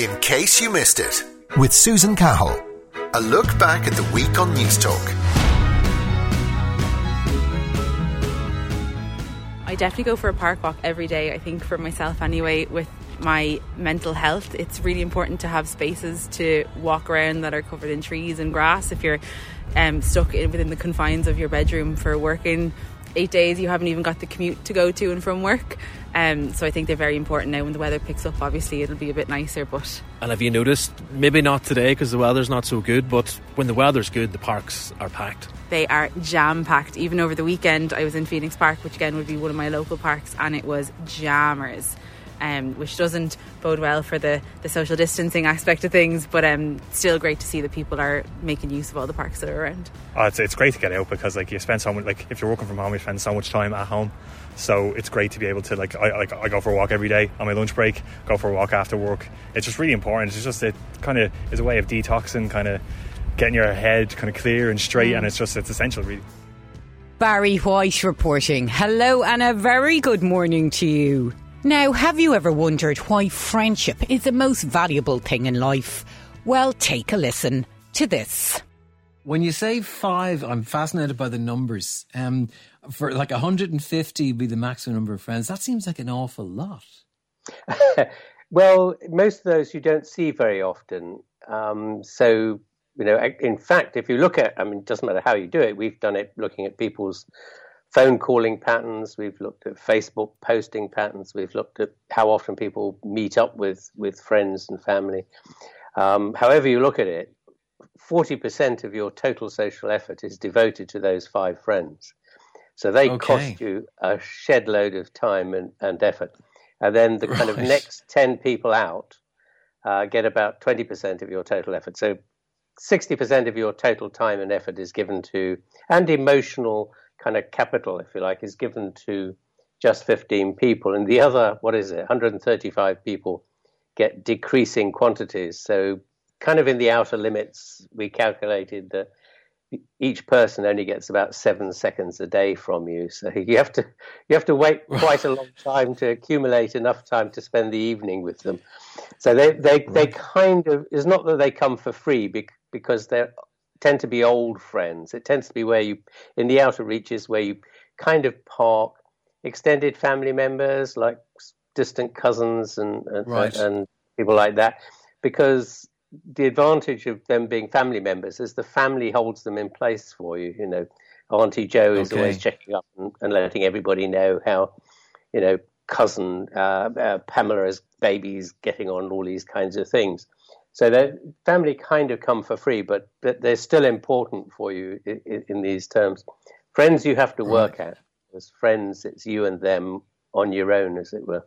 In case you missed it, with Susan Cahill. A look back at the week on Newstalk. I definitely go for a park walk every day. I think for myself anyway, with my mental health, it's really important to have spaces to walk around that are covered in trees and grass. If you're um, stuck in, within the confines of your bedroom for working eight days, you haven't even got the commute to go to and from work. Um, so I think they're very important now. When the weather picks up, obviously it'll be a bit nicer. But and have you noticed? Maybe not today because the weather's not so good, but when the weather's good, the parks are packed. They are jam packed. Even over the weekend, I was in Phoenix Park, which again would be one of my local parks, and it was jammers um, which doesn't bode well for the, the social distancing aspect of things, but um, still great to see that people are making use of all the parks that are around. Oh, it's, it's great to get out because like you spend so much, like if you're working from home, you spend so much time at home. So it's great to be able to like I like I go for a walk every day on my lunch break, go for a walk after work. It's just really important. It's just it kind of is a way of detoxing, kind of getting your head kind of clear and straight, mm. and it's just it's essential really. Barry White reporting. Hello and a very good morning to you. Now, have you ever wondered why friendship is the most valuable thing in life? Well, take a listen to this. When you say five, I'm fascinated by the numbers. Um, for like 150 be the maximum number of friends. That seems like an awful lot. well, most of those you don't see very often. Um, so, you know, in fact, if you look at, I mean, it doesn't matter how you do it. We've done it looking at people's phone calling patterns. We've looked at Facebook posting patterns. We've looked at how often people meet up with, with friends and family. Um, however, you look at it, 40% of your total social effort is devoted to those five friends. So they okay. cost you a shed load of time and, and effort. And then the right. kind of next 10 people out uh, get about 20% of your total effort. So 60% of your total time and effort is given to, and emotional kind of capital, if you like, is given to just 15 people. And the other, what is it, 135 people get decreasing quantities. So, kind of in the outer limits, we calculated that each person only gets about seven seconds a day from you. So you have to you have to wait quite a long time to accumulate enough time to spend the evening with them. So they they, right. they kind of it's not that they come for free because they're tend to be old friends. It tends to be where you, in the outer reaches, where you kind of park extended family members like distant cousins and and, right. and people like that, because the advantage of them being family members is the family holds them in place for you. You know, Auntie Joe is okay. always checking up and, and, letting everybody know how, you know, cousin uh, uh, Pamela's baby is getting on, all these kinds of things. So the family kind of come for free, but, but they're still important for you in, in these terms. Friends you have to work right. at. As friends, it's you and them on your own, as it were.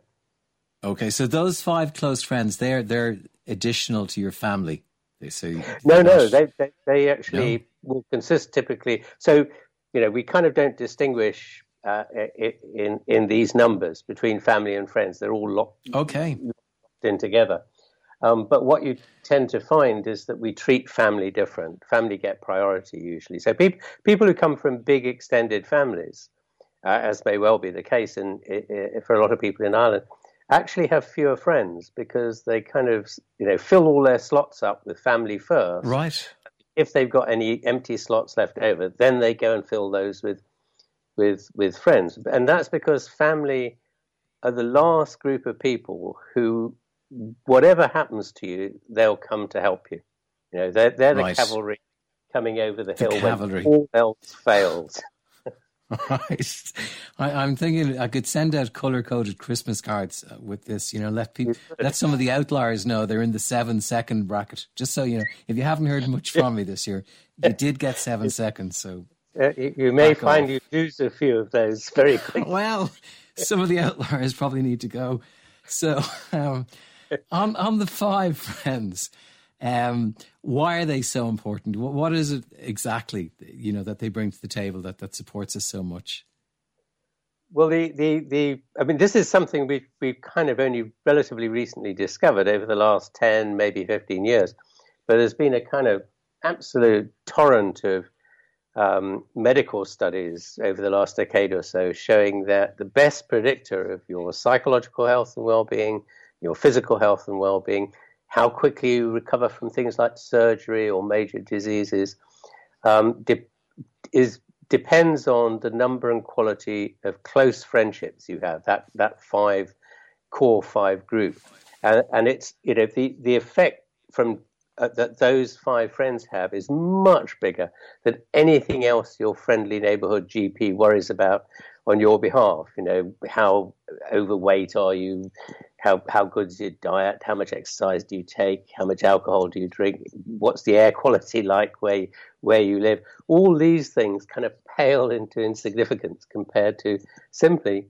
Okay, so those five close friends, they're they're additional to your family. They say no, no, they they, they actually no? will consist typically. So you know, we kind of don't distinguish uh, in in these numbers between family and friends. They're all locked, okay. locked in together. Um, but what you tend to find is that we treat family different. Family get priority usually. So people people who come from big extended families, uh, as may well be the case in, in, for a lot of people in Ireland, actually have fewer friends because they kind of you know fill all their slots up with family first. Right. If they've got any empty slots left over, then they go and fill those with with with friends, and that's because family are the last group of people who whatever happens to you, they'll come to help you. You know, they're, they're the cavalry coming over the, the hill cavalry. when all else fails. right. I, am thinking I could send out color coded Christmas cards uh, with this. You know, let people, let some of the outliers know they're in the seven second bracket. Just so you know, if you haven't heard much from me this year, you did get seven seconds. So uh, you, you, may find off. you lose a few of those very quickly. well, some of the outliers probably need to go. So. Um, on, on the five friends, um, why are they so important? What, what is it exactly, you know, that they bring to the table that, that supports us so much? Well, the, the, the I mean, this is something we've, we've kind of only relatively recently discovered over the last 10, maybe 15 years. But there's been a kind of absolute torrent of um, medical studies over the last decade or so showing that the best predictor of your psychological health and well being, your physical health and well being how quickly you recover from things like surgery or major diseases um, de- is depends on the number and quality of close friendships you have. That that five core five group, and, and it's you know the the effect from uh, that those five friends have is much bigger than anything else your friendly neighborhood GP worries about on your behalf. You know, how overweight are you? How how good is your diet? How much exercise do you take? How much alcohol do you drink? What's the air quality like where where you live? All these things kind of pale into insignificance compared to simply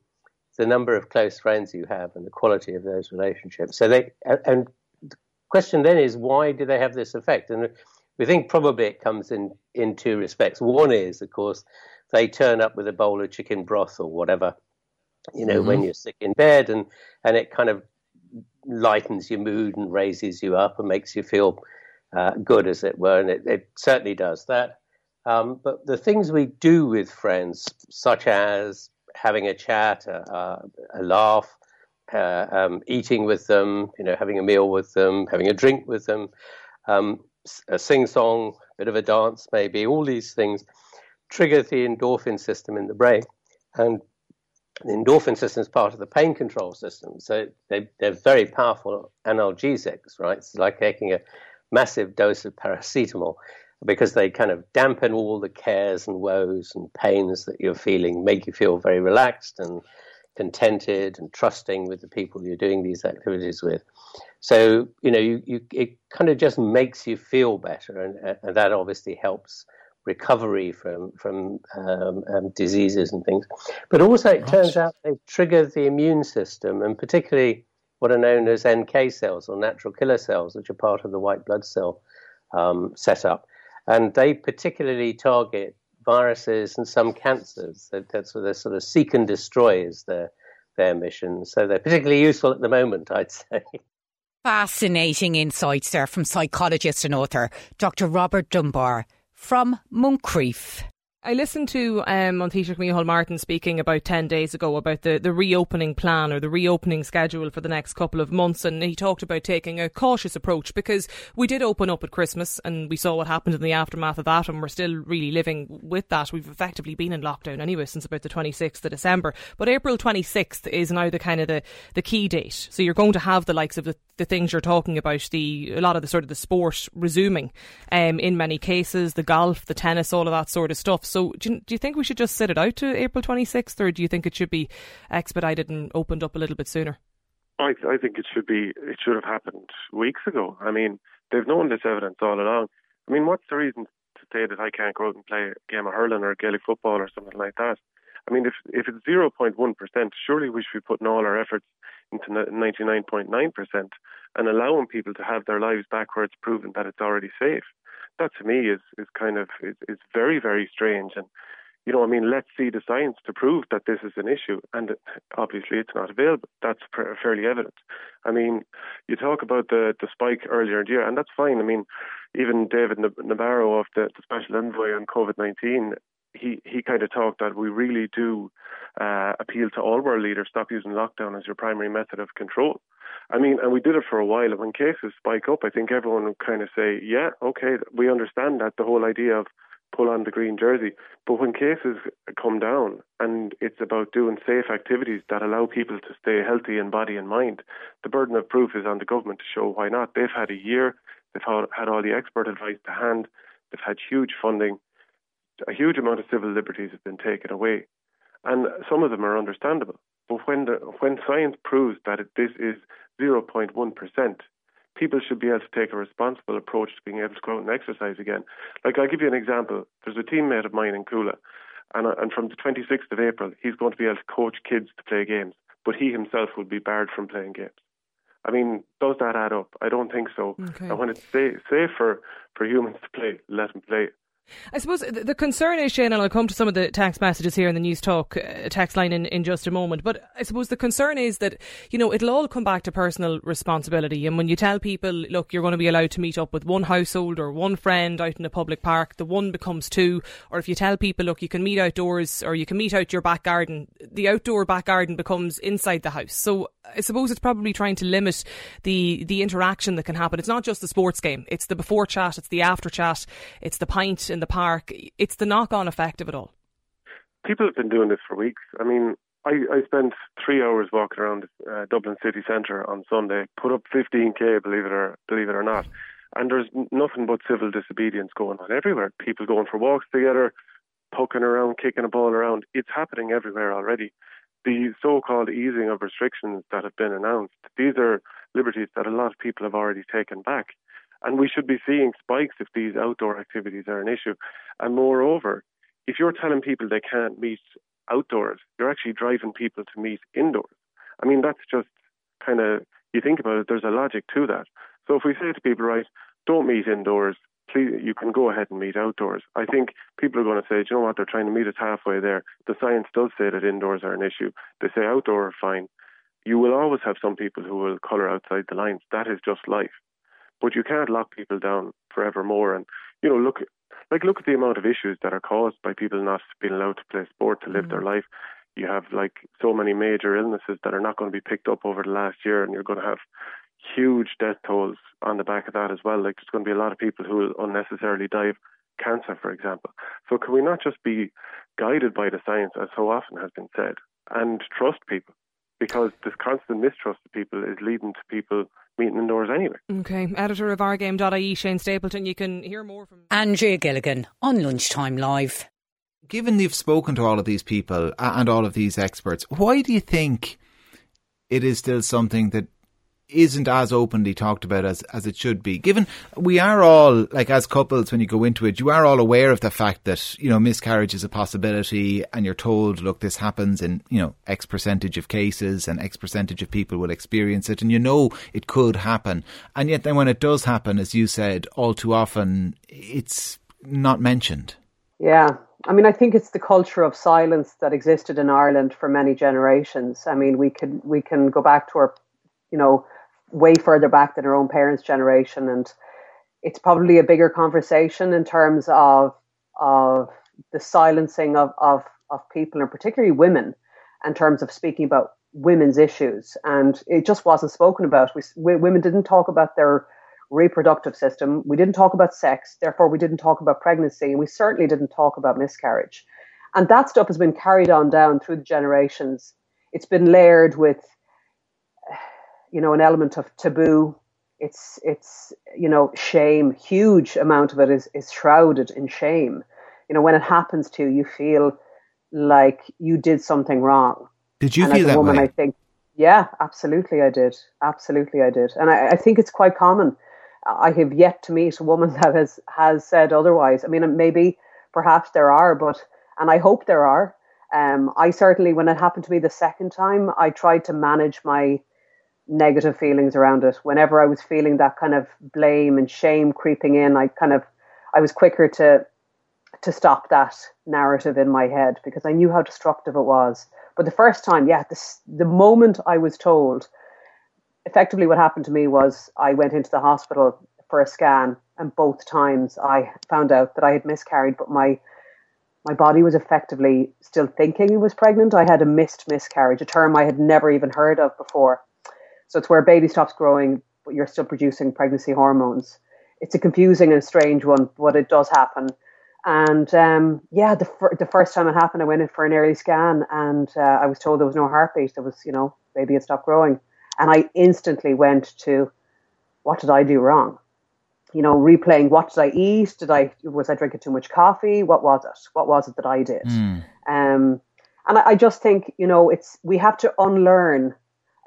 the number of close friends you have and the quality of those relationships. So they and the question then is why do they have this effect? And we think probably it comes in in two respects. One is, of course, they turn up with a bowl of chicken broth or whatever, you know, mm-hmm. when you're sick in bed, and and it kind of lightens your mood and raises you up and makes you feel uh, good, as it were, and it, it certainly does that. Um, but the things we do with friends, such as having a chat, a, a laugh, uh, um, eating with them, you know, having a meal with them, having a drink with them, um, a sing song, a bit of a dance, maybe, all these things trigger the endorphin system in the brain. And the endorphin system is part of the pain control system. So they, they're very powerful analgesics, right? It's like taking a massive dose of paracetamol because they kind of dampen all the cares and woes and pains that you're feeling, make you feel very relaxed and contented and trusting with the people you're doing these activities with. So, you know, you, you it kind of just makes you feel better, and, and that obviously helps recovery from from um, um, diseases and things. But also, it turns out they trigger the immune system, and particularly what are known as NK cells or natural killer cells, which are part of the white blood cell um, setup, and they particularly target viruses and some cancers. That, that's what they sort of seek and destroy is their their mission. So they're particularly useful at the moment, I'd say. Fascinating insights there from psychologist and author Dr. Robin Dunbar from Moncrieff. I listened to um, on Taoiseach Martin speaking about 10 days ago about the, the reopening plan or the reopening schedule for the next couple of months. And he talked about taking a cautious approach because we did open up at Christmas and we saw what happened in the aftermath of that. And we're still really living with that. We've effectively been in lockdown anyway since about the 26th of December. But April 26th is now the kind of the, the key date. So you're going to have the likes of the, the things you're talking about, the a lot of the sort of the sport resuming um, in many cases, the golf, the tennis, all of that sort of stuff. So do you, do you think we should just sit it out to April 26th, or do you think it should be expedited and opened up a little bit sooner? I, I think it should be. It should have happened weeks ago. I mean, they've known this evidence all along. I mean, what's the reason to say that I can't go out and play a game of hurling or Gaelic football or something like that? I mean, if if it's 0.1 percent, surely we should be putting all our efforts into 99.9 percent and allowing people to have their lives back where it's proven that it's already safe that to me is is kind of is, is very very strange and you know, I mean, let's see the science to prove that this is an issue, and obviously it's not available. That's fairly evident. I mean, you talk about the the spike earlier in the year, and that's fine. I mean, even David Nabarro of the, the Special Envoy on COVID nineteen, he he kind of talked that we really do uh, appeal to all world leaders: stop using lockdown as your primary method of control. I mean, and we did it for a while. And when cases spike up, I think everyone would kind of say, yeah, okay, we understand that the whole idea of pull on the green jersey. But when cases come down and it's about doing safe activities that allow people to stay healthy in body and mind, the burden of proof is on the government to show why not. They've had a year, they've had all the expert advice to hand, they've had huge funding, a huge amount of civil liberties have been taken away. And some of them are understandable. But when, the, when science proves that it, this is 0.1%, people should be able to take a responsible approach to being able to go out and exercise again. Like, I'll give you an example. There's a teammate of mine in Cuala, and, and from the 26th of April, he's going to be able to coach kids to play games, but he himself will be barred from playing games. I mean, does that add up? I don't think so. Okay. And when it's safe for, for humans to play, let them play. I suppose the concern is, Shane, and I'll come to some of the text messages here in the Newstalk uh, text line in, in just a moment, but I suppose the concern is that, you know, it'll all come back to personal responsibility. And when you tell people, look, you're going to be allowed to meet up with one household or one friend out in a public park, the one becomes two. Or if you tell people, look, you can meet outdoors or you can meet out your back garden, the outdoor back garden becomes inside the house. So I suppose it's probably trying to limit the, the interaction that can happen. It's not just the sports game, it's the before chat, it's the after chat, it's the pint in the park. It's the knock on effect of it all. People have been doing this for weeks. I mean, I, I spent three hours walking around uh, Dublin city centre on Sunday, put up 15k, believe it or believe it or not, and there's nothing but civil disobedience going on everywhere. People going for walks together, poking around, kicking a ball around. It's happening everywhere already. The so-called easing of restrictions that have been announced, these are liberties that a lot of people have already taken back. And we should be seeing spikes if these outdoor activities are an issue. And moreover, if you're telling people they can't meet outdoors, you're actually driving people to meet indoors. I mean, that's just kind of, you think about it, there's a logic to that. So if we say to people, right, don't meet indoors, please, you can go ahead and meet outdoors. I think people are going to say, you know what, they're trying to meet us halfway there. The science does say that indoors are an issue. They say outdoor are fine. You will always have some people who will colour outside the lines. That is just life. But you can't lock people down forevermore. And you know, look, like look at the amount of issues that are caused by people not being allowed to play sport to live mm. their life. You have like so many major illnesses that are not going to be picked up over the last year, and you're going to have huge death tolls on the back of that as well. Like there's going to be a lot of people who will unnecessarily die of cancer, for example. So can we not just be guided by the science, as so often has been said, and trust people? Because this constant mistrust of people is leading to people meeting indoors anyway. Okay. Editor of ourgame.ie, Shane Stapleton. You can hear more from Andrea Gilligan on Lunchtime Live. Given you've spoken to all of these people and all of these experts, why do you think it is still something that isn't as openly talked about as, as it should be. Given we are all, like as couples, when you go into it, you are all aware of the fact that, you know, miscarriage is a possibility and you're told, look, this happens in, you know, X percentage of cases and X percentage of people will experience it and you know it could happen. And yet then when it does happen, as you said, all too often it's not mentioned. Yeah. I mean, I think it's the culture of silence that existed in Ireland for many generations. I mean, we can we can go back to our, you know, way further back than our own parents' generation, and it's probably a bigger conversation in terms of of the silencing of of of people, and particularly women, in terms of speaking about women's issues, and it just wasn't spoken about. We, women didn't talk about their reproductive system. We didn't talk about sex. Therefore, we didn't talk about pregnancy, and we certainly didn't talk about miscarriage. And that stuff has been carried on down through the generations. It's been layered with you know, an element of taboo. It's it's you know shame. Huge amount of it is is shrouded in shame. You know, when it happens to you, you feel like you did something wrong. Did you and feel that woman, way? I think, yeah, absolutely, I did. Absolutely, I did, and I, I think it's quite common. I have yet to meet a woman that has has said otherwise. I mean, maybe perhaps there are, but and I hope there are. Um, I certainly, when it happened to me the second time, I tried to manage my negative feelings around it. Whenever I was feeling that kind of blame and shame creeping in, I kind of I was quicker to to stop that narrative in my head because I knew how destructive it was. But the first time, yeah, the moment I was told, effectively what happened to me was I went into the hospital for a scan, and both times I found out that I had miscarried, but my my body was effectively still thinking it was pregnant. I had a missed miscarriage, a term I had never even heard of before. So it's where a baby stops growing, but you're still producing pregnancy hormones. It's a confusing and strange one, but it does happen. And um, yeah, the, fir- the first time it happened, I went in for an early scan and uh, I was told there was no heartbeat. There was, you know, baby had stopped growing. And I instantly went to, what did I do wrong? You know, replaying what did I eat? Did I was I drinking too much coffee? What was it? What was it that I did? Mm. Um, and I, I just think, you know, it's we have to unlearn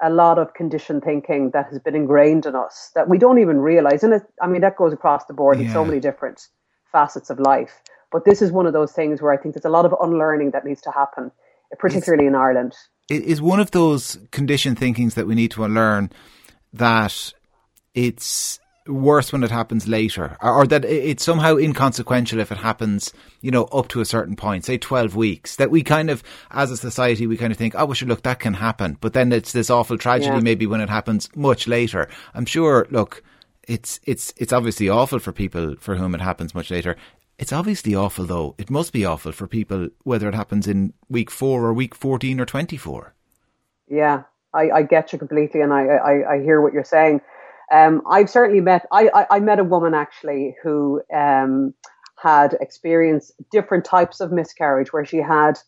a lot of conditioned thinking that has been ingrained in us that we don't even realize. And it, I mean, that goes across the board in so many different facets of life. But this is one of those things where I think there's a lot of unlearning that needs to happen, particularly it's, in Ireland. It is one of those conditioned thinkings that we need to unlearn that it's worse when it happens later, or, or that it's somehow inconsequential if it happens, you know, up to a certain point, say 12 weeks, that we kind of, as a society, we kind of think, oh, well, sure, look, that can happen. But then it's this awful tragedy yeah. maybe when it happens much later. I'm sure, look, it's, it's, it's obviously awful for people for whom it happens much later. It's obviously awful though. It must be awful for people whether it happens in week four or week 14 or 24. Yeah, I, I get you completely and I, I, I hear what you're saying. Um, I've certainly met, I, I, I, met a woman actually who um, had experienced different types of miscarriage where she had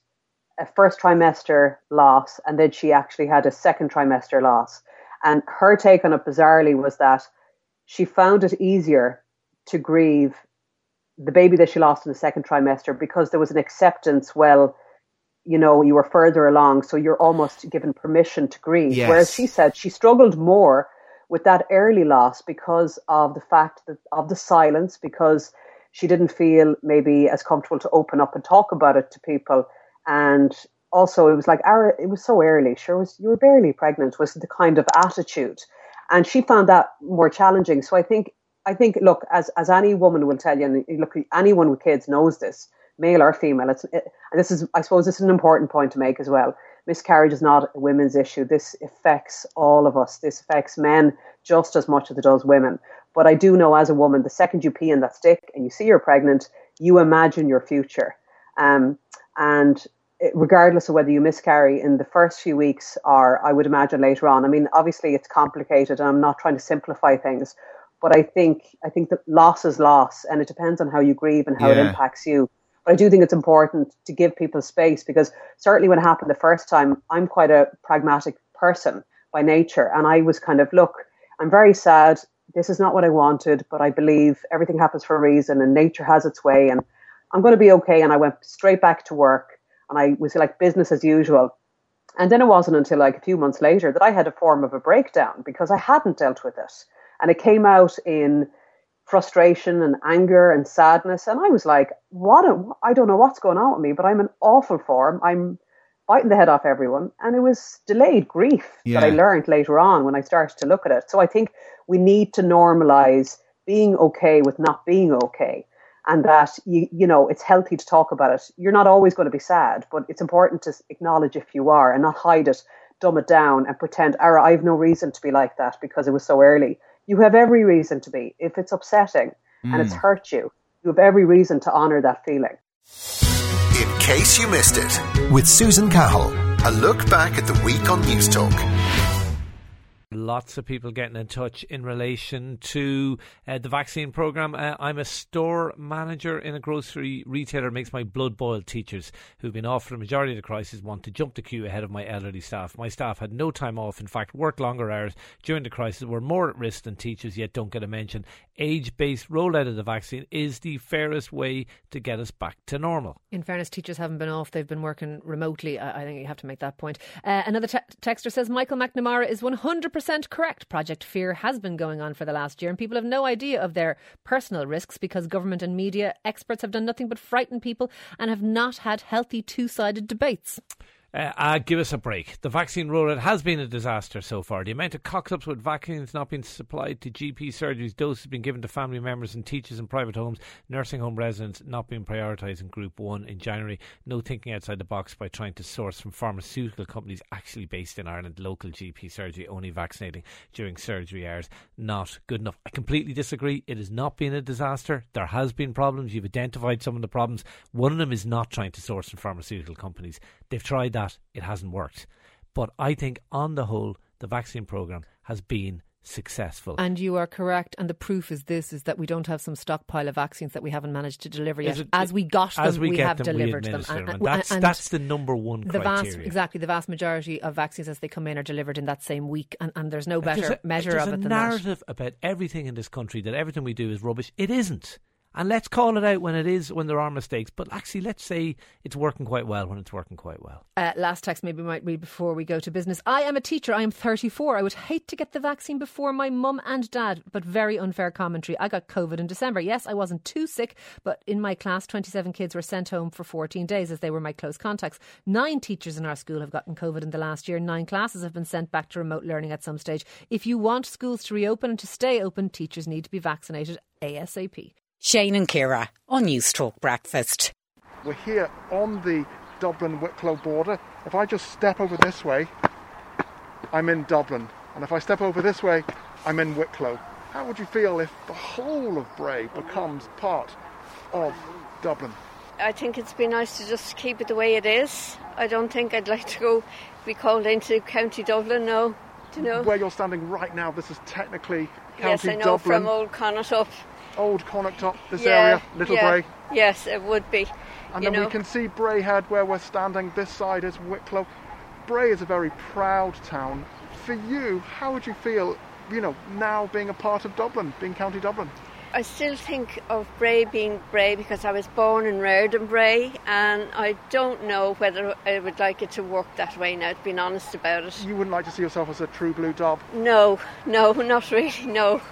a first trimester loss and then she actually had a second trimester loss. And her take on it bizarrely was that she found it easier to grieve the baby that she lost in the second trimester because there was an acceptance, well, you know, you were further along, so you're almost given permission to grieve. Yes. Whereas she said she struggled more with that early loss because of the fact that of the silence, because she didn't feel maybe as comfortable to open up and talk about it to people. And also it was like it was so early. Sure was you were barely pregnant was the kind of attitude. And she found that more challenging. So I think I think look, as as any woman will tell you, and look anyone with kids knows this, male or female. It's it, and this is I suppose this is an important point to make as well miscarriage is not a women's issue. This affects all of us. This affects men just as much as it does women. But I do know as a woman, the second you pee in that stick and you see you're pregnant, you imagine your future. Um, and it, regardless of whether you miscarry in the first few weeks or I would imagine later on, I mean, obviously it's complicated and I'm not trying to simplify things, but I think I think that loss is loss and it depends on how you grieve and how yeah. it impacts you. But I do think it's important to give people space because certainly when it happened the first time, I'm quite a pragmatic person by nature. And I was kind of, look, I'm very sad. This is not what I wanted, but I believe everything happens for a reason and nature has its way and I'm going to be okay. And I went straight back to work and I was like business as usual. And then it wasn't until like a few months later that I had a form of a breakdown because I hadn't dealt with it. And it came out in frustration and anger and sadness. And I was like, what? A, I don't know what's going on with me, but I'm in awful form. I'm biting the head off everyone. And it was delayed grief yeah. that I learned later on when I started to look at it. So I think we need to normalize being okay with not being okay. And that you you know it's healthy to talk about it. You're not always going to be sad, but it's important to acknowledge if you are and not hide it, dumb it down, and pretend, "Ara, I have no reason to be like that because it was so early." You have every reason to be. If it's upsetting mm. and it's hmm. hurt you, you have every reason to honour that feeling. In case you missed it, with Susan Cahill, a look back at the week on Newstalk. Lots of people getting in touch in relation to uh, the vaccine program. Uh, I'm a store manager in a grocery retailer. It Makes my blood boil. Teachers who've been off for the majority of the crisis want to jump the queue ahead of my elderly staff. My staff had no time off. In fact, worked longer hours during the crisis. Were more at risk than teachers, yet don't get a mention. Age-based rollout of the vaccine is the fairest way to get us back to normal. In fairness, teachers haven't been off. They've been working remotely. I, I think you have to make that point. Uh, another te- texter says Michael McNamara is 100 100% correct. Project Fear has been going on for the last year, and people have no idea of their personal risks because government and media experts have done nothing but frighten people and have not had healthy two sided debates. Uh, uh, give us a break. The vaccine rollout has been a disaster so far. The amount of cock ups with vaccines not being supplied to GP surgeries, doses being given to family members and teachers in private homes, nursing home residents not being prioritised in Group 1 in January. No thinking outside the box by trying to source from pharmaceutical companies actually based in Ireland. Local GP surgery only vaccinating during surgery hours. Not good enough. I completely disagree. It has not been a disaster. There has been problems. You've identified some of the problems. One of them is not trying to source from pharmaceutical companies. They've tried that that it hasn't worked. But I think on the whole, the vaccine programme has been successful. And you are correct. And the proof is this: is that we don't have some stockpile of vaccines that we haven't managed to deliver yet. It, as we got them, as we, we have them, delivered them. And, and, that's, and that's the number one the criteria. Vast, exactly, the vast majority of vaccines as they come in are delivered in that same week, and, and there's no better there's a, measure of it than that. narrative about everything in this country that everything we do is rubbish. It isn't. And let's call it out when it is when there are mistakes. But actually, let's say it's working quite well when it's working quite well. Uh, last text maybe might read before we go to business. I am a teacher. I am 34. I would hate to get the vaccine before my mum and dad, but very unfair commentary. I got COVID in December. Yes, I wasn't too sick, but in my class, 27 kids were sent home for 14 days as they were my close contacts. Nine teachers in our school have gotten COVID in the last year. Nine classes have been sent back to remote learning at some stage. If you want schools to reopen and to stay open, teachers need to be vaccinated ASAP. Shane and Ciara on Newstalk Breakfast. We're here on the Dublin Wicklow border. If I just step over this way, I'm in Dublin. And if I step over this way, I'm in Wicklow. How would you feel if the whole of Bray becomes part of Dublin? I think it's been nice to just keep it the way it is. I don't think I'd like to go be called into County Dublin, no. Do you know? Where you're standing right now, this is technically County yes, County I know Dublin. from Old Connaught up. Old Connaught up, this Yeah, area, Little yeah. Bray. Yes, it would be. And then know. we can see Brayhead where we're standing. This side is Wicklow. Bray is a very proud town. For you, how would you feel, you know, now being a part of Dublin, being County Dublin? I still think of Bray being Bray because I was born and reared in Bray, and I don't know whether I would like it to work that way now, to be honest about it. You wouldn't like to see yourself as a true blue Dub. No, no, not really, no.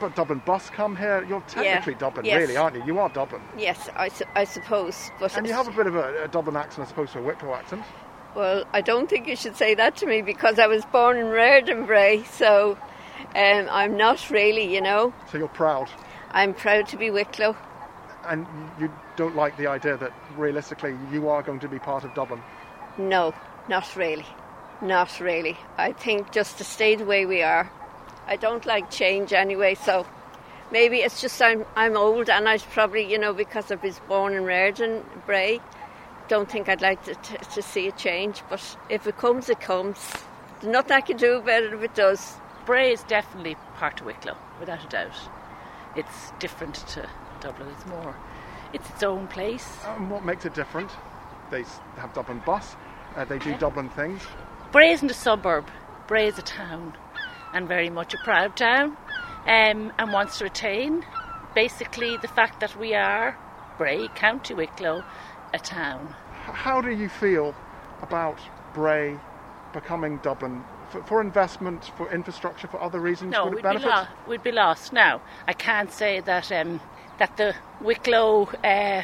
But, Dublin bus come here. You're technically Yeah, Dublin, yes. really, aren't you? You are Dublin. Yes, I, su- I suppose. But And you have a bit of a, a Dublin accent as opposed to a Wicklow accent. Well, I don't think you should say that to me because I was born in Bray, so um, I'm not really, you know. So you're proud. I'm proud to be Wicklow. And you don't like the idea that realistically you are going to be part of Dublin. No, not really. Not really. I think just to stay the way we are. I don't like change anyway, so maybe it's just I'm I'm old and I probably, you know, because I was born and reared in Bray, don't think I'd like to, to, to see a change. But if it comes, it comes. There's nothing I can do about it if it does. Bray is definitely part of Wicklow, without a doubt. It's different to Dublin. It's more, it's its own place. And what makes it different? They have Dublin bus. Uh, they do Dublin things. Bray isn't a suburb. Bray is a town, and very much a proud town, um, and wants to retain basically the fact that we are Bray, County Wicklow, a town. How do you feel about Bray becoming Dublin for, for investment, for infrastructure, for other reasons? No, we'd be, lo- we'd be lost. Now, I can't say that um, that the Wicklow uh,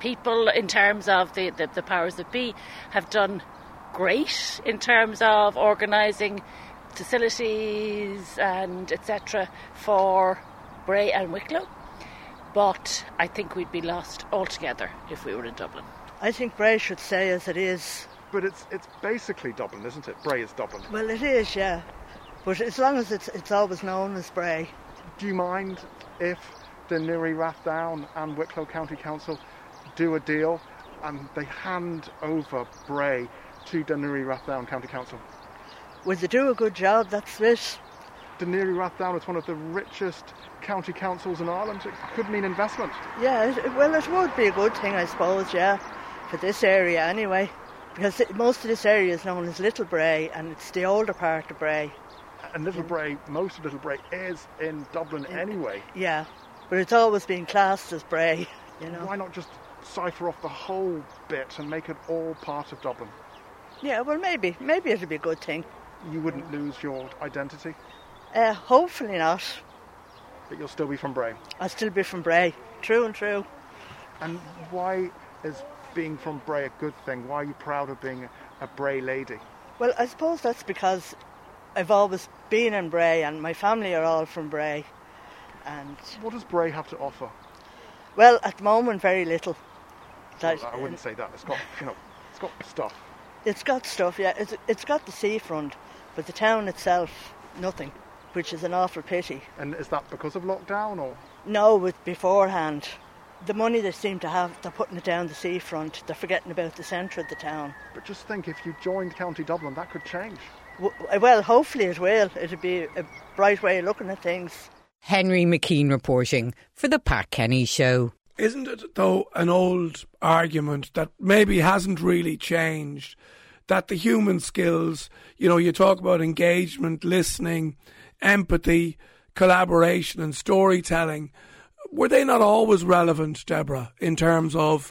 people, in terms of the, the, the powers that be, have done great in terms of organising facilities and etc. for Bray and Wicklow. But I think we'd be lost altogether if we were in Dublin. I think Bray should stay as it is. But it's it's basically Dublin, isn't it? Bray is Dublin. Well, it is, yeah. But as long as it's it's always known as Bray. Do you mind if the Dún Laoghaire Rathdown and Wicklow County Council do a deal and they hand over Bray to Dún Laoghaire Rathdown County Council? Will they do a good job? That's it. Dún Laoghaire Rathdown is one of the richest county councils in Ireland. It could mean investment. Yeah, it, well, it would be a good thing, I suppose, yeah, for this area anyway. Because most of this area is known as Little Bray and it's the older part of Bray. And Little mm. Bray, most of Little Bray is in Dublin mm. anyway. Yeah, but it's always been classed as Bray, you know. Why not just cipher off the whole bit and make it all part of Dublin? Yeah, well, maybe. Maybe it'll be a good thing. You wouldn't lose your identity, Uh, hopefully not. but you'll still be from Bray. I'll still be from Bray. True and true. And why is being from Bray a good thing? Why are you proud of being a Bray lady? Well, I suppose that's because I've always been in Bray and my family are all from Bray. And What does Bray have to offer? well, at the moment, very little. That- Well, I wouldn't say that. It's got, you know, it's got stuff. It's got stuff, yeah. It's, it's got the seafront, but the town itself, nothing, which is an awful pity. And is that because of lockdown or? No, with beforehand. The money they seem to have, they're putting it down the seafront. They're forgetting about the centre of the town. But just think, if you joined County Dublin, that could change. W- Well, hopefully it will. It'll be a bright way of looking at things. Henry McKean reporting for the Pat Kenny Show. Isn't it, though, an old argument that maybe hasn't really changed? That the human skills, you know, you talk about engagement, listening, empathy, collaboration, and storytelling, were they not always relevant, Deborah, in terms of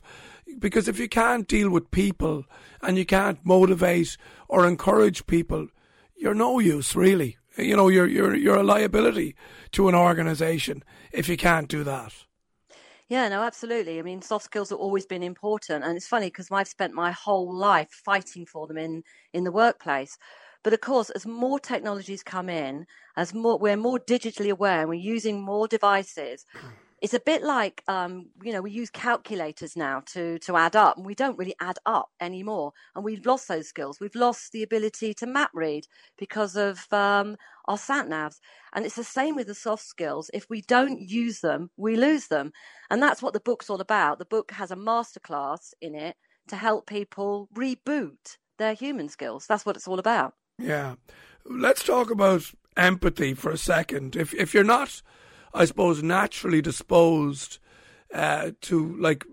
because if you can't deal with people and you can't motivate or encourage people, you're no use really. You know, you're you're you're a liability to an organisation if you can't do that. Yeah, no, absolutely. I mean, soft skills have always been important, and it's funny because I've spent my whole life fighting for them in in the workplace. But of course, as more technologies come in, as more we're more digitally aware, and we're using more devices. It's a bit like, um, you know, we use calculators now to, to add up, and we don't really add up anymore. And we've lost those skills. We've lost the ability to map read because of um, our sat navs. And it's the same with the soft skills. If we don't use them, we lose them. And that's what the book's all about. The book has a masterclass in it to help people reboot their human skills. That's what it's all about. Yeah. Let's talk about empathy for a second. If if you're not, I suppose, naturally disposed uh, to like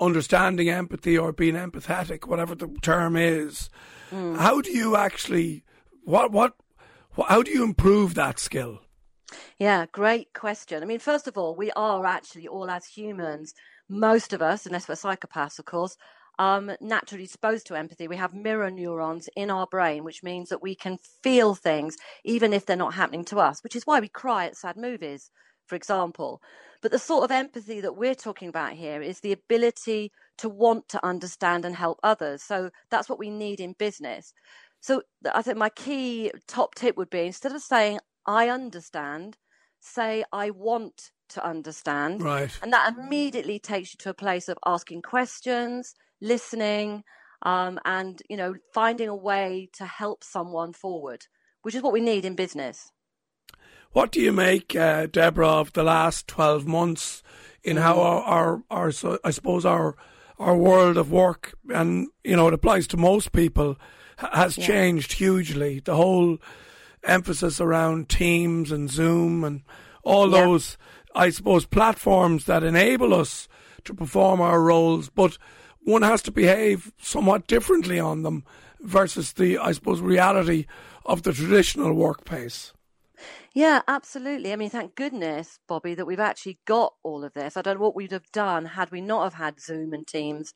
understanding empathy or being empathetic, whatever the term is, mm. how do you actually what what how do you improve that skill? Yeah, great question. I mean, first of all, we are actually all as humans, most of us, unless we're psychopaths, of course, um, naturally disposed to empathy. We have mirror neurons in our brain, which means that we can feel things even if they're not happening to us, which is why we cry at sad movies, for example. But the sort of empathy that we're talking about here is the ability to want to understand and help others. So that's what we need in business. So I think my key top tip would be instead of saying, I understand, say, I want to understand. Right. And that immediately takes you to a place of asking questions, listening, um, and you know finding a way to help someone forward, which is what we need in business. What do you make, uh, Deborah, of the last twelve months in how our, our, our so I suppose our our world of work, and you know it applies to most people, has yeah. changed hugely. The whole emphasis around Teams and Zoom and all yeah. those, I suppose, platforms that enable us to perform our roles, but one has to behave somewhat differently on them versus the, I suppose, reality of the traditional work workplace. Yeah, absolutely. I mean, thank goodness, Bobby, that we've actually got all of this. I don't know what we'd have done had we not have had Zoom and Teams,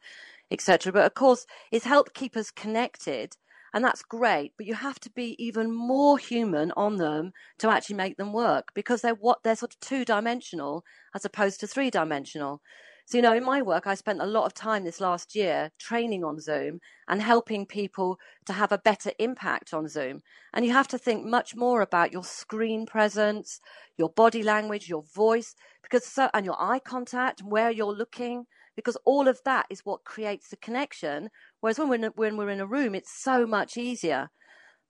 etc. But of course, it's helped keep us connected, and that's great. But you have to be even more human on them to actually make them work because they're what they're sort of two dimensional as opposed to three dimensional. So, you know, in my work, I spent a lot of time this last year training on Zoom and helping people to have a better impact on Zoom. And you have to think much more about your screen presence, your body language, your voice, because so, and your eye contact, where you're looking, because all of that is what creates the connection. Whereas when we're in, when we're in a room, it's so much easier.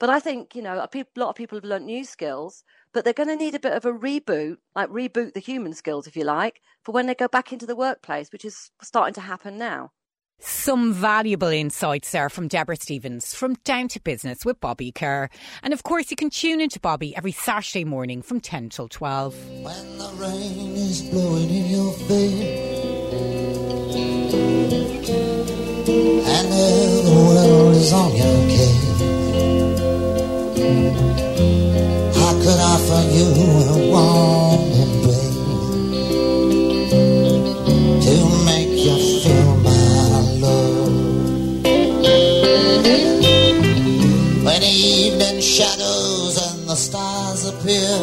But I think, you know, a, lot of people have learnt new skills, but they're going to need a bit of a reboot, like reboot the human skills, if you like, for when they go back into the workplace, which is starting to happen now. Some valuable insights there from Deborah Stevens from Down to Business with Bobby Kerr. And of course, you can tune into Bobby every Saturday morning from 10 till 12. When the rain is blowing in your face and the world is on your case offer you a warm embrace to make you feel my love. When evening shadows and the stars appear,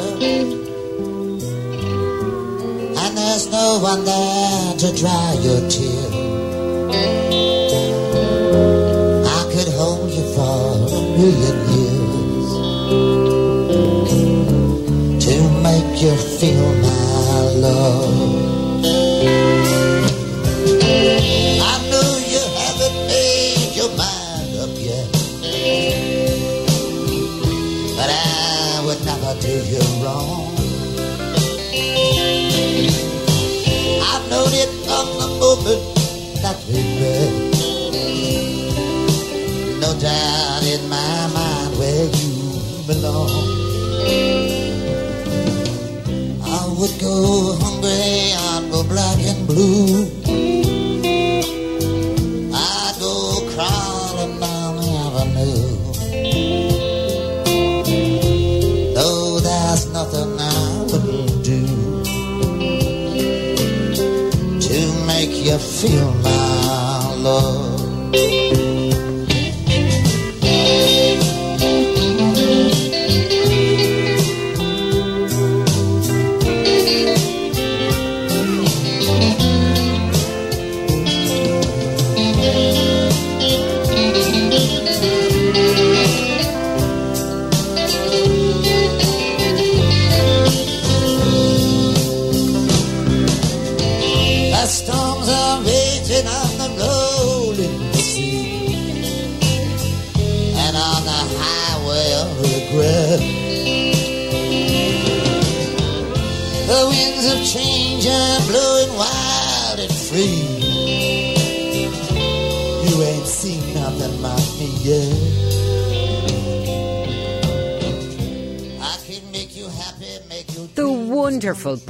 and there's no one there to dry your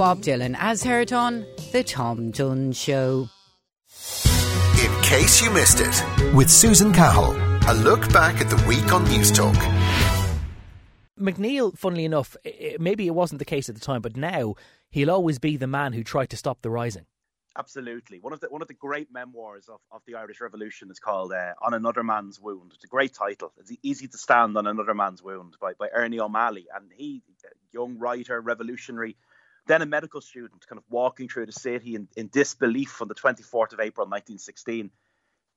Bob Dylan as heard on The Tom Dunne Show. In case you missed it, with Susan Cahill, a look back at the week on News Talk. MacNeill, funnily enough, i- i- maybe it wasn't the case at the time, but now he'll always be the man who tried to stop the rising. Absolutely. One of the one of the great memoirs of, of the Irish Revolution is called uh, On Another Man's Wound. It's a great title. It's easy to stand on another man's wound by, by Ernie O'Malley. And he, a young writer, revolutionary, then a medical student, kind of walking through the city in, in disbelief on the 24th of April 1916.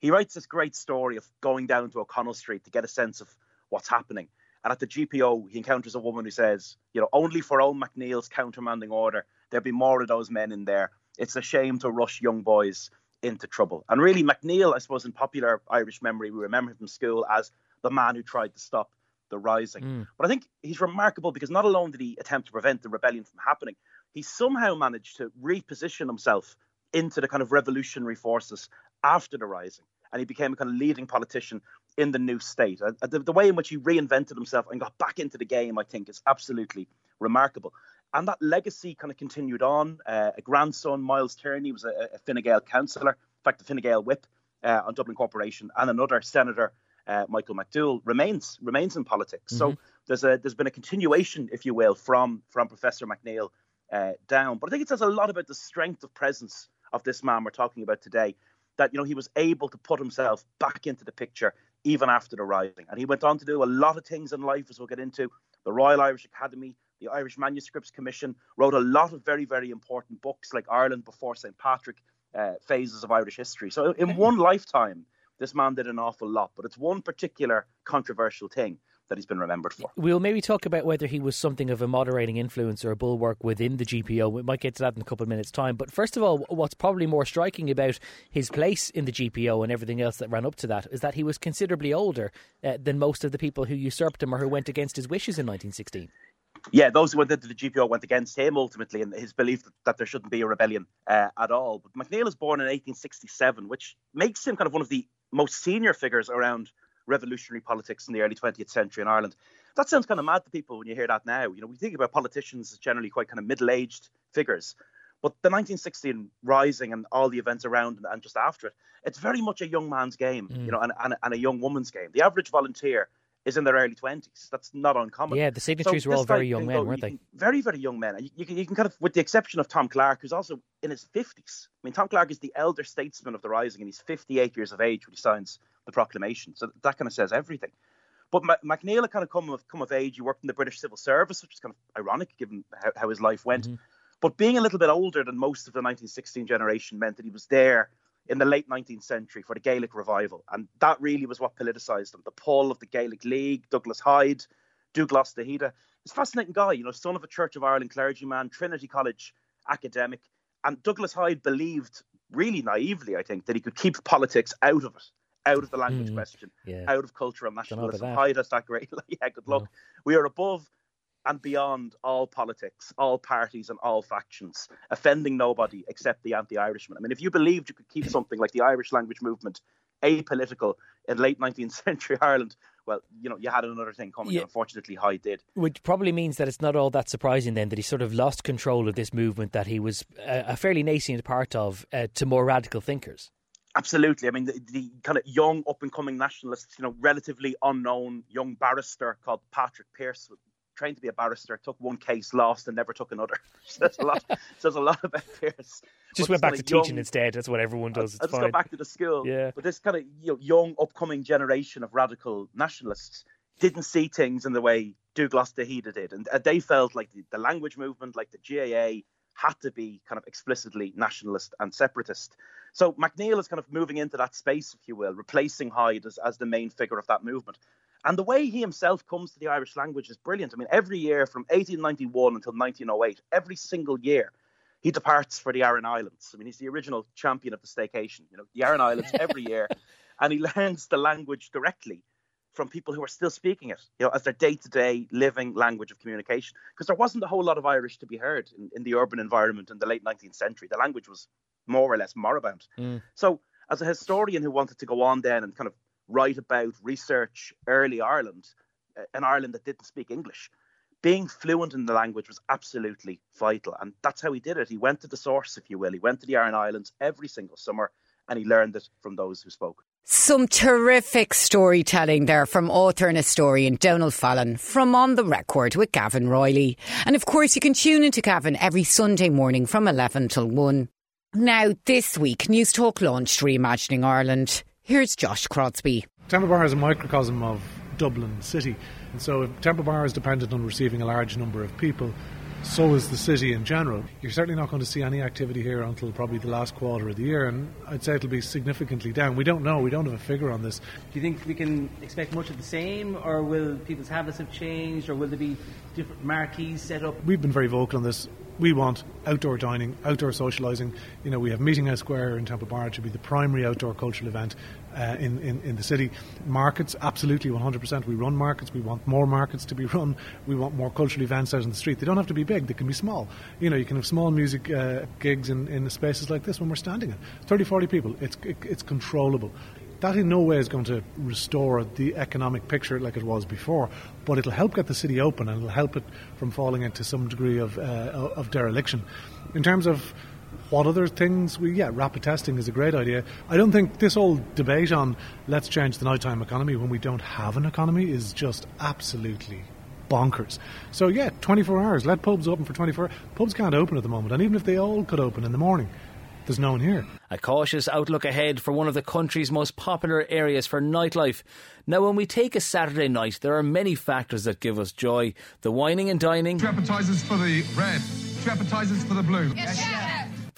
He writes this great story of going down to O'Connell Street to get a sense of what's happening. And at the GPO, he encounters a woman who says, you know, only for old MacNeill's countermanding order, there'll be more of those men in there. It's a shame to rush young boys into trouble. And really, MacNeill, I suppose, in popular Irish memory, we remember him from school as the man who tried to stop the rising. Mm. But I think he's remarkable because not alone did he attempt to prevent the rebellion from happening, he somehow managed to reposition himself into the kind of revolutionary forces after the rising. And he became a kind of leading politician in the new state. Uh, The, the way in which he reinvented himself and got back into the game, I think, is absolutely remarkable. And that legacy kind of continued on. Uh, a grandson, Myles Tierney, was a, a Fine Gael councillor, in fact, the Fine Gael whip uh, on Dublin Corporation, and another senator, uh, Michael McDowell, remains remains in politics. So Mhm. there's a there's been a continuation, if you will, from from Professor MacNeill uh, down. But I think it says a lot about the strength of presence of this man we're talking about today. That you know he was able to put himself back into the picture even after the rising, and he went on to do a lot of things in life, as we'll get into. The Royal Irish Academy, the Irish Manuscripts Commission, wrote a lot of very very important books like Ireland before St Patrick, uh, phases of Irish history. So in one lifetime, this man did an awful lot. But it's one particular controversial thing that he's been remembered for. We'll maybe talk about whether he was something of a moderating influence or a bulwark within the GPO. We might get to that in a couple of minutes' time. But first of all, what's probably more striking about his place in the GPO and everything else that ran up to that is that he was considerably older uh, than most of the people who usurped him or who went against his wishes in 1916. yeah, those who went into the GPO went against him ultimately in his belief that, that there shouldn't be a rebellion uh, at all. But MacNeill is born in 1867, which makes him kind of one of the most senior figures around revolutionary politics in the early 20th century in Ireland. That sounds kind of mad to people when you hear that now. You know, we think about politicians as generally quite kind of middle-aged figures. But the 1916 rising and all the events around and, just after it, it's very much a young man's game, mm. you know, and, and, and a young woman's game. The average volunteer is in their early 20s. That's not uncommon. Yeah, the signatories So were all very young men, go- weren't they? can- Very, very young men. And you, you, can, you can kind of, with the exception of Tom Clarke, who's also in his 50s. I mean, Tom Clarke is the elder statesman of the Rising, and he's 58 years of age when he signs the proclamation. So that kind of says everything. But MacNeill had kind of come of, come of age. He worked in the British Civil Service, which is kind of ironic given how, how his life went. Mm-hmm. But being a little bit older than most of the 1916 generation meant that he was there in the late 19th century for the Gaelic revival. And that really was what politicised him. The pull of the Gaelic League, Douglas Hyde, Douglas de hÍde. He's a fascinating guy, you know, son of a Church of Ireland clergyman, Trinity College academic. And Douglas Hyde believed, really naively, I think, that he could keep politics out of it, out of the language Mm, question, yeah. out of cultural nationalism. Hyde has that great, yeah, good luck. We are above and beyond all politics, all parties, and all factions, offending nobody except the anti Irishman. I mean, if you believed you could keep something like the Irish language movement apolitical in late 19th century Ireland, well, you know, you had another thing coming. Yeah. Unfortunately, Hyde did. Which probably means that it's not all that surprising then that he sort of lost control of this movement that he was a, a fairly nascent part of uh, to more radical thinkers. Absolutely. I mean, the, the kind of young, up and coming nationalists, you know, relatively unknown young barrister called Patrick Pearse trained to be a barrister, took one case, lost, and never took another. says a lot. says a lot about Pearse. Just But went back to this teaching instead. That's what everyone does. It's I just fine. go back to the school. Yeah. But this kind of you know, young, upcoming generation of radical nationalists didn't see things in the way Douglas de hÍde did, and they felt like the, the language movement, like the GAA, had to be kind of explicitly nationalist and separatist. So MacNeill is kind of moving into that space, if you will, replacing Hyde as, as the main figure of that movement. And the way he himself comes to the Irish language is brilliant. I mean, every year from 1891 until 1908, every single year, he departs for the Aran Islands. I mean, he's the original champion of the staycation. You know, the Aran Islands every year, and he learns the language directly from people who are still speaking it, you know, as their day-to-day living language of communication. Because there wasn't a whole lot of Irish to be heard in, in the urban environment in the late 19th century. The language was more or less moribund. Mm. So, as a historian who wanted to go on then and kind of write about, research early Ireland, uh, an Ireland that didn't speak English, being fluent in the language was absolutely vital. And that's how he did it. He went to the source, if you will. He went to the Aran Islands every single summer and he learned it from those who spoke. Some terrific storytelling there from author and historian Donald Fallon from On the Record with Gavin Reilly. And of course, you can tune into Gavin every Sunday morning from 11 till 1. Now, this week, Newstalk launched Reimagining Ireland. Here's Josh Crosby. Temple Bar is a microcosm of Dublin City, and so if Temple Bar is dependent on receiving a large number of people. So is the city in general. You're certainly not going to see any activity here until probably the last quarter of the year, and I'd say it'll be significantly down. We don't know. We don't have a figure on this. Do you think we can expect much of the same, or will people's habits have changed, or will there be different marquees set up? We've been very vocal on this. We want outdoor dining, outdoor socialising. You know, we have Meeting House Square in Temple Bar to be the primary outdoor cultural event uh, in, in, in the city. Markets, absolutely 100%. We run markets. We want more markets to be run. We want more cultural events out in the street. They don't have to be big, they can be small. You know, you can have small music uh, gigs in, in spaces like this when we're standing in 30, 40 people. It's, it, it's controllable. That in no way is going to restore the economic picture like it was before, but it'll help get the city open and it'll help it from falling into some degree of, uh, of dereliction. In terms of what other things we yeah rapid testing is a great idea. I don't think this whole debate on let's change the nighttime economy when we don't have an economy is just absolutely bonkers. So yeah 24 hours. Let pubs open for 24 hours pubs can't open at the moment and even if they all could open in the morning there's no one here. A cautious outlook ahead for one of the country's most popular areas for nightlife. Now, when we take a Saturday night, there are many factors that give us joy. The wining and dining, Two appetizers for the red, two appetizers for the blue.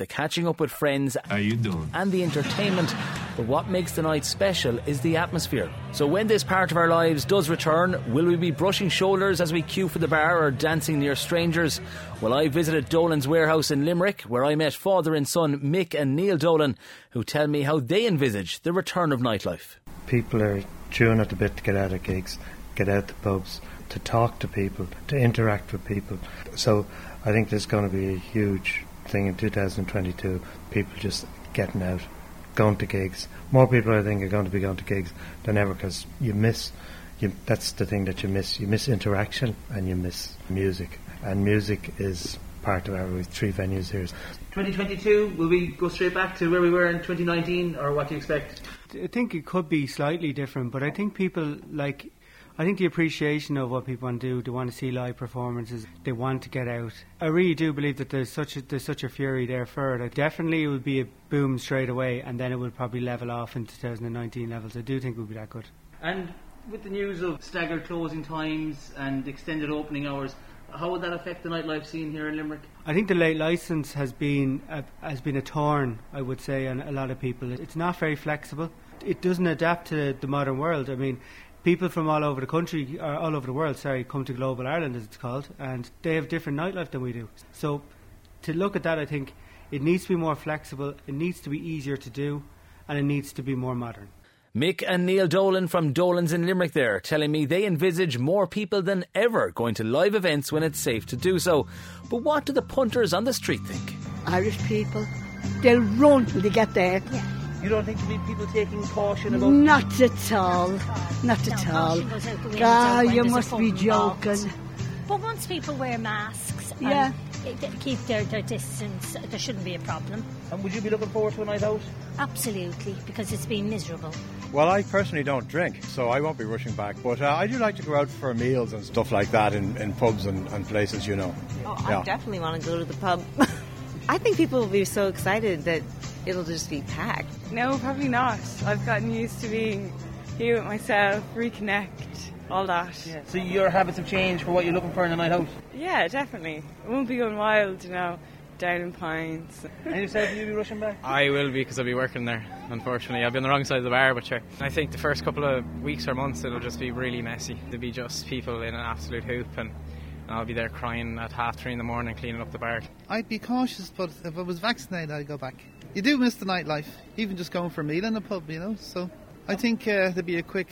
The catching up with friends, How you doing? and the entertainment. But what makes the night special is the atmosphere. So when this part of our lives does return, will we be brushing shoulders as we queue for the bar or dancing near strangers? Well, I visited Dolan's warehouse in Limerick, where I met father and son Mick and Neil Dolan, who tell me how they envisage the return of nightlife. People are chewing at the bit to get out of gigs, get out the pubs, to talk to people, to interact with people. So I think there's going to be a huge thing in 2022. People just getting out, going to gigs. More people, I think, are going to be going to gigs than ever because you miss. You, that's the thing that you miss. You miss interaction and you miss music. And music is part of our three venues here. 2022, will we go straight back to where we were in 2019, or what do you expect? I think it could be slightly different, but I think people like. I think the appreciation of what people want to do, they want to see live performances, they want to get out. I really do believe that there's such a, there's such a fury there for it. Definitely, it would be a boom straight away, and then it would probably level off in 2019 levels. I do think it would be that good. And with the news of staggered closing times and extended opening hours, how would that affect the nightlife scene here in Limerick? I think the late license has been a, has been a thorn, I would say, on a lot of people. It's not very flexible. It doesn't adapt to the modern world. I mean, people from all over the country, or all over the world, sorry, come to Global Ireland, as it's called, and they have different nightlife than we do. So, to look at that, I think it needs to be more flexible. It needs to be easier to do, and it needs to be more modern. Mick and Neil Dolan from Dolan's in Limerick there telling me they envisage more people than ever going to live events when it's safe to do so. But what do the punters on the street think? Irish people, they'll run till they get there. You don't think there'll be people taking caution about Not at all. Not at all. God, you must be joking. But once people wear masks, and Yeah. keep their, their distance. There shouldn't be a problem. And would you be looking forward to a night out? Absolutely, because it's been miserable. Well, I personally don't drink, so I won't be rushing back. But uh, I do like to go out for meals and stuff like that in, in pubs and, and places, you know. Oh, I definitely want to go to the pub. I think people will be so excited that it'll just be packed. No, probably not. I've gotten used to being here with myself, reconnect, all that. Yeah. So your habits have changed for what you're looking for in a night out? Yeah, definitely. It won't be going wild, you know, down in Pines. And yourself, will you be rushing back? I will be because I'll be working there, unfortunately. I'll be on the wrong side of the bar, but sure. I think the first couple of weeks or months it'll just be really messy. There'll be just people in an absolute hoop and I'll be there crying at half three in the morning cleaning up the bar. I'd be cautious, but if I was vaccinated, I'd go back. You do miss the nightlife, even just going for a meal in a pub, you know. So I think uh, there'd be a quick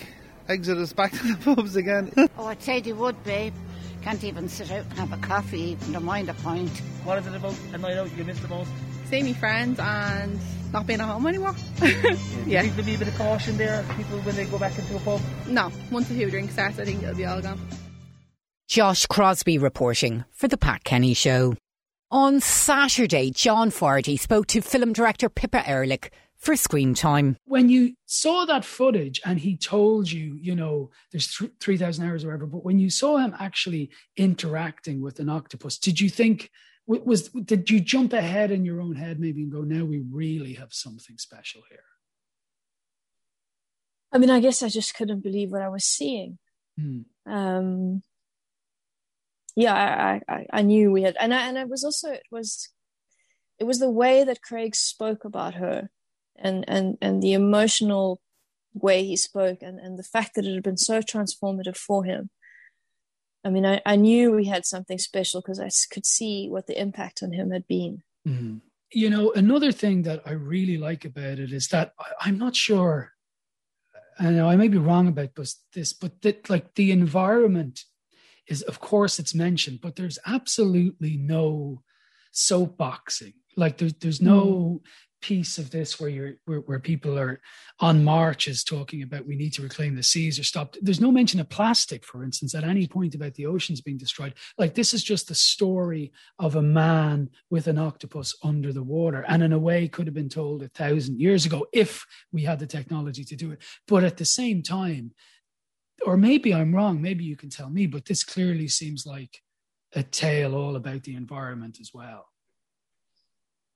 exodus back to the pubs again. oh, I'd say they would, babe. Can't even sit out and have a coffee, even to mind a pint. What is it about a night out you miss the most? Seeing my friends and not being at home anymore. yeah. Do you think there'll be a bit of caution there, people when they go back into a pub? No, once the few drinks starts, I think it'll be all gone. Josh Crosby reporting for The Pat Kenny Show. On Saturday, John Fardy spoke to film director Pippa Ehrlich for screen time. When you saw that footage and he told you, you know, there's th- 3,000 hours or whatever, but when you saw him actually interacting with an octopus, did you think, was did you jump ahead in your own head maybe and go, now we really have something special here? I mean, I guess I just couldn't believe what I was seeing. Hmm. Um, yeah, I, I, I knew we had, and I, and it was also it was, it was the way that Craig spoke about her, and and and the emotional way he spoke, and and the fact that it had been so transformative for him. I mean, I, I knew we had something special because I could see what the impact on him had been. Mm-hmm. You know, another thing that I really like about it is that I, I'm not sure. I know I may be wrong about this, but that like the environment is of course it's mentioned, but there's absolutely no soapboxing. Like there's there's no mm. piece of this where you're where, where, people are on marches talking about we need to reclaim the seas or stop. There's no mention of plastic, for instance, at any point about the oceans being destroyed. Like this is just the story of a man with an octopus under the water, and in a way could have been told a thousand years ago if we had the technology to do it. But at the same time, or maybe I'm wrong, maybe you can tell me, but this clearly seems like a tale all about the environment as well.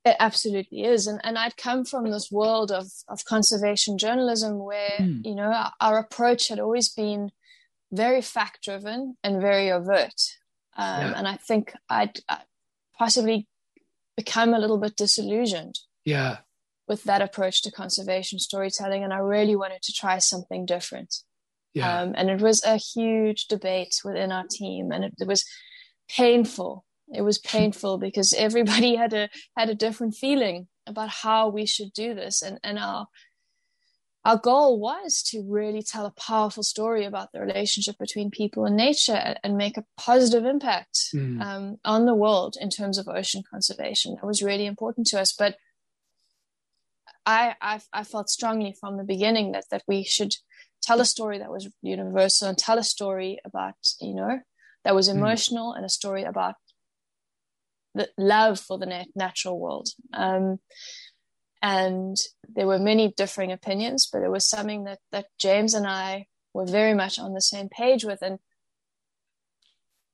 It absolutely is. And, and I'd come from this world of, of conservation journalism where, mm. you know, our, approach had always been very fact driven and very overt. Um, yeah. And I think I'd, I'd possibly become a little bit disillusioned. Yeah. With that approach to conservation storytelling. And I really wanted to try something different. Yeah. Um, and it was a huge debate within our team, and it, it was painful. It was painful because everybody had a had a different feeling about how we should do this, and and our our goal was to really tell a powerful story about the relationship between people and nature and make a positive impact mm. um, on the world in terms of ocean conservation. That was really important to us. But I, I, I felt strongly from the beginning that that we should tell a story that was universal and tell a story about you know that was hmm. emotional mm. and a story about the love for the nat- natural world um, and there were many differing opinions but it was something that that james and i were very much on the same page with and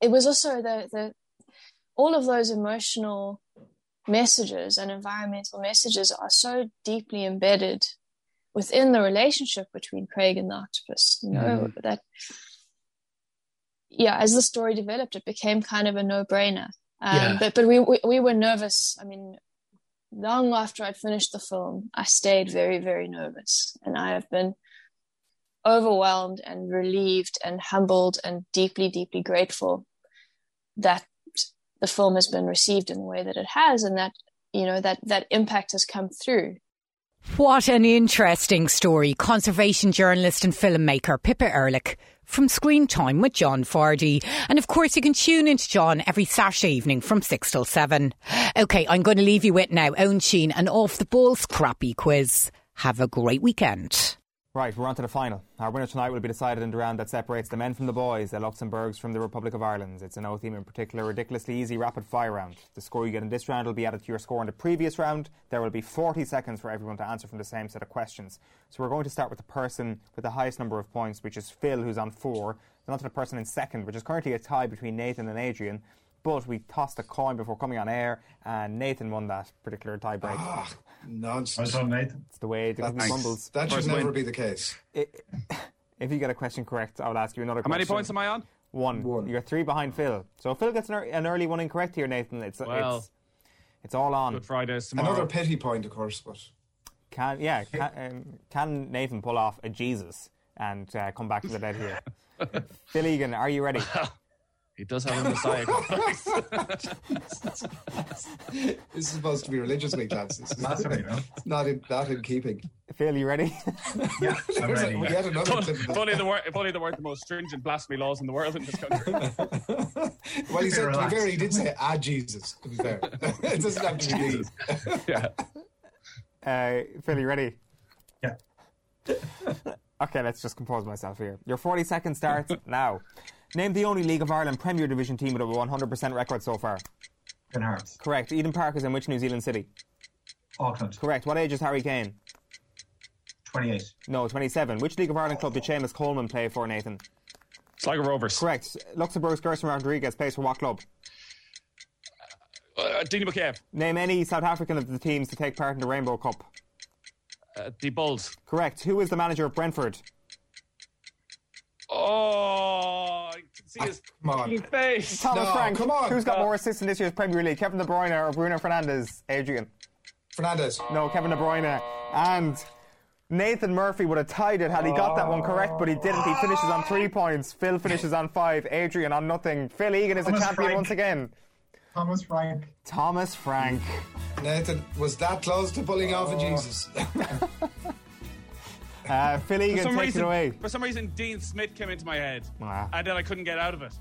it was also the the all of those emotional messages and environmental messages are so deeply embedded within the relationship between Craig and the octopus. You know mm. that, yeah, as the story developed, it became kind of a no-brainer. Um, yeah. But but we, we we were nervous. I mean, long after I'd finished the film, I stayed very very nervous, and I have been overwhelmed and relieved and humbled and deeply deeply grateful that the film has been received in the way that it has, and that you know that that impact has come through what an interesting story. Conservation journalist and filmmaker Pippa Ehrlich from Screen Time with John Fardy. And of course, you can tune into John every Saturday evening from 6 till 7. OK, I'm going to leave you with now Eoin Sheahan and Off the Ball's crappy quiz. Have a great weekend. Right, we're on to the final. Our winner tonight will be decided in the round that separates the men from the boys, the Luxembourgs from the Republic of Ireland. It's an O theme in particular, ridiculously easy rapid fire round. The score you get in this round will be added to your score in the previous round. There will be 40 seconds for everyone to answer from the same set of questions. So we're going to start with the person with the highest number of points, which is Phil, who's on four. Then on to the person in second, which is currently a tie between Nathan and Adrian. But we tossed a coin before coming on air, and Nathan won that particular tiebreak. Ah, Nonsense. Well done, Nathan. It's the way the That- cookie crumbles. that should First never win. be the case. if you get a question correct, I'll ask you another How many points am I on? One. One. You're three behind Phil. So if Phil gets an, ear- an early one incorrect here, Nathan, it's Well, it's, it's all on. Good Fridays Another pity point, of course, but Can yeah? Can, um, can Nathan pull off a Jesus and uh, come back to the dead here? Phil Egan, are you ready? He does have a messiah. this is supposed to be religious week, lads. This is Massively, not in not in keeping. Phil, you ready? Yeah, I'm There's a- ready. we had another Funny, clip of that. funny the word, funny the word, the most stringent blasphemy laws in the world in this country. Well, he said to be fair, he did say ah Jesus. To be fair, it doesn't have to be me. yeah. Uh, Phil, you ready? Yeah. Okay, let's just compose myself here. Your 40 seconds starts now. Name the only League of Ireland Premier Division team with a 100% record so far. Ken Hearts. Correct. Eden Park is in which New Zealand city? Auckland. Correct. What age is Harry Kane? 28. No, 27. Which League of Ireland club did Seamus Coleman play for, Nathan? Sligo Rovers. Correct. Luxembourg's Gerson Rodrigues plays for what club? Uh, Dini McCabe. Name any South African of the teams to take part in the Rainbow Cup. Uh, the Bulls. Correct. Who is the manager of Brentford? Oh, I can see his fucking face. Thomas Frank. Who's got more assists in this year's Premier League? Kevin De Bruyne or Bruno Fernandes? Adrian. Fernandes. No, Kevin De Bruyne. And Nathan Murphy would have tied it had he got that one correct, but he didn't. He finishes on three points. Phil finishes on five. Adrian on nothing. Phil Egan is the Thomas champion Frank. once again. Thomas Frank. Thomas Frank. Nathan was that close to pulling off Oh. a Jesus. Uh, Phil For Egan some, reason, it away. for some reason, Dean Smith came into my head, Ah. and then I couldn't get out of it.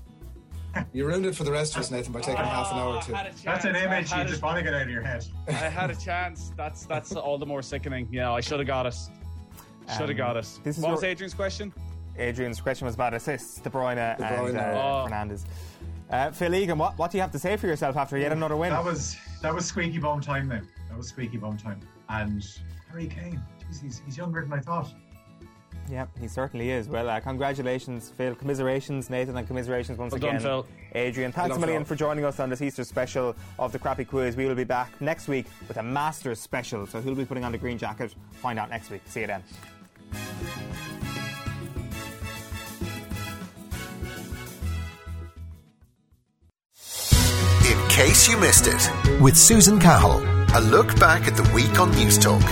You ruined it for the rest of us, Nathan, by taking half an hour or two. That's an image you just a- want to get out of your head. I had a chance. That's that's all the more sickening. Yeah, I should have got it. Should have Um, got it. this what was your- Adrian's question? Adrian's question was about assists. De Bruyne, De Bruyne. and uh, Oh. Fernandes. Uh, Phil Egan, what, what do you have to say for yourself after yet another win? That was that was squeaky bum time then. That was squeaky bum time. And Harry Kane, jeez, he's, he's younger than I thought. Yeah, he certainly is. Well, uh, congratulations, Phil. Commiserations, Nathan, and commiserations once Well done, again, Phil. Adrian. Thanks a million Phil. for joining us on this Easter special of the Crappy Quiz. We will be back next week with a Masters special. So who'll be putting on the green jacket? Find out next week. See you then. In case you missed it, with Susan Cahill, a look back at the week on Newstalk.